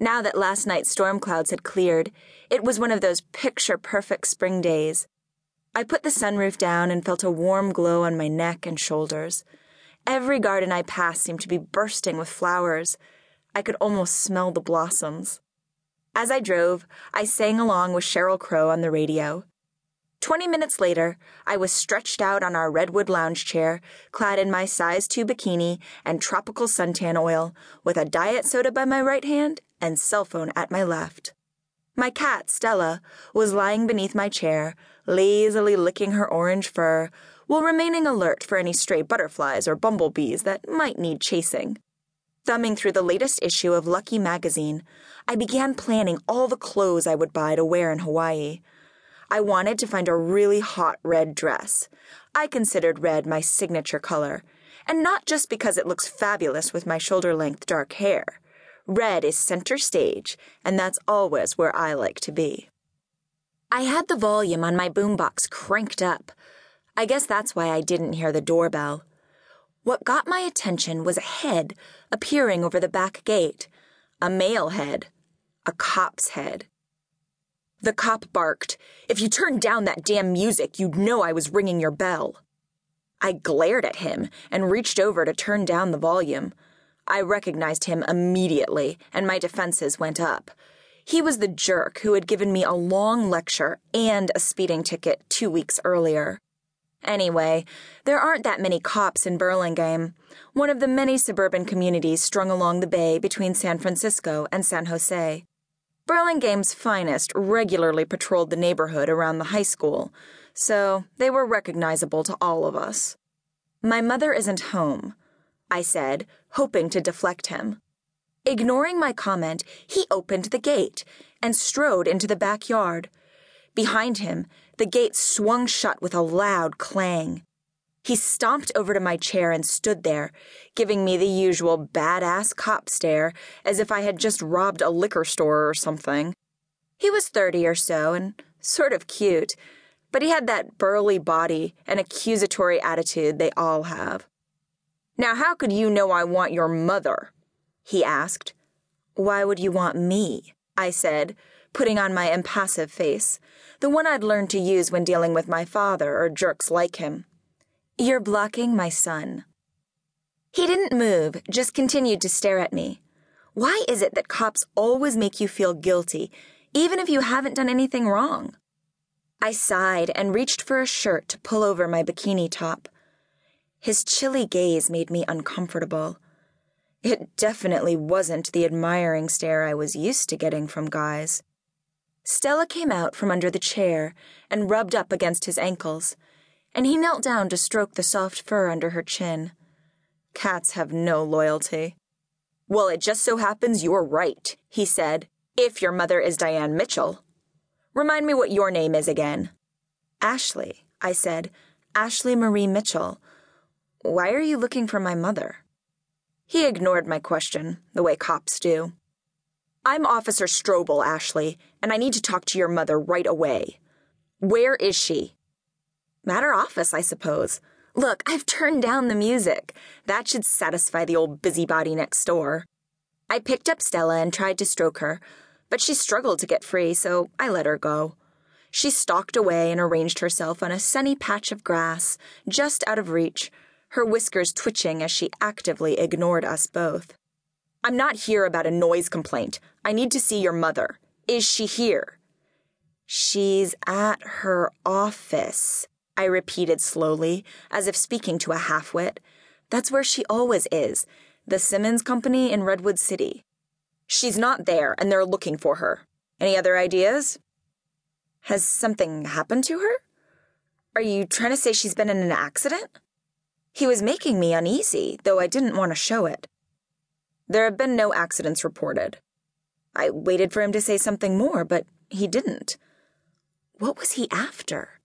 Now that last night's storm clouds had cleared, it was one of those picture perfect spring days. I put the sunroof down and felt a warm glow on my neck and shoulders. Every garden I passed seemed to be bursting with flowers. I could almost smell the blossoms. As I drove, I sang along with Sheryl Crow on the radio. Twenty minutes later, I was stretched out on our redwood lounge chair, clad in my size 2 bikini and tropical suntan oil, with a diet soda by my right hand and cell phone at my left. My cat, Stella, was lying beneath my chair, lazily licking her orange fur, while remaining alert for any stray butterflies or bumblebees that might need chasing. Thumbing through the latest issue of Lucky magazine, I began planning all the clothes I would buy to wear in Hawaii. I wanted to find a really hot red dress. I considered red my signature color, and not just because it looks fabulous with my shoulder length dark hair. Red is center stage, and that's always where I like to be. I had the volume on my boombox cranked up. I guess that's why I didn't hear the doorbell. What got my attention was a head appearing over the back gate. A male head. A cop's head. The cop barked, If you turned down that damn music, you'd know I was ringing your bell. I glared at him and reached over to turn down the volume. I recognized him immediately, and my defenses went up. He was the jerk who had given me a long lecture and a speeding ticket two weeks earlier. Anyway, there aren't that many cops in Burlingame, one of the many suburban communities strung along the bay between San Francisco and San Jose. Burlingame's finest regularly patrolled the neighborhood around the high school, so they were recognizable to all of us. My mother isn't home, I said, hoping to deflect him. Ignoring my comment, he opened the gate and strode into the backyard. Behind him, the gate swung shut with a loud clang. He stomped over to my chair and stood there, giving me the usual badass cop stare, as if I had just robbed a liquor store or something. He was 30 or so and sort of cute, but he had that burly body and accusatory attitude they all have. Now, how could you know I want your mother? He asked. Why would you want me? I said, putting on my impassive face, the one I'd learned to use when dealing with my father or jerks like him. You're blocking my sun. He didn't move, just continued to stare at me. Why is it that cops always make you feel guilty, even if you haven't done anything wrong? I sighed and reached for a shirt to pull over my bikini top. His chilly gaze made me uncomfortable. It definitely wasn't the admiring stare I was used to getting from guys. Stella came out from under the chair and rubbed up against his ankles and he knelt down to stroke the soft fur under her chin. Cats have no loyalty. Well, it just so happens you're right, he said, if your mother is Diane Mitchell. Remind me what your name is again. Ashley, I said. Ashley Marie Mitchell. Why are you looking for my mother? He ignored my question, the way cops do. I'm Officer Strobel, Ashley, and I need to talk to your mother right away. Where is she? At her office, I suppose. Look, I've turned down the music. That should satisfy the old busybody next door. I picked up Stella and tried to stroke her, but she struggled to get free, so I let her go. She stalked away and arranged herself on a sunny patch of grass, just out of reach, her whiskers twitching as she actively ignored us both. I'm not here about a noise complaint. I need to see your mother. Is she here? She's at her office. I repeated slowly, as if speaking to a halfwit. That's where she always is, the Simmons Company in Redwood City. She's not there, and they're looking for her. Any other ideas? Has something happened to her? Are you trying to say she's been in an accident? He was making me uneasy, though I didn't want to show it. There have been no accidents reported. I waited for him to say something more, but he didn't. What was he after?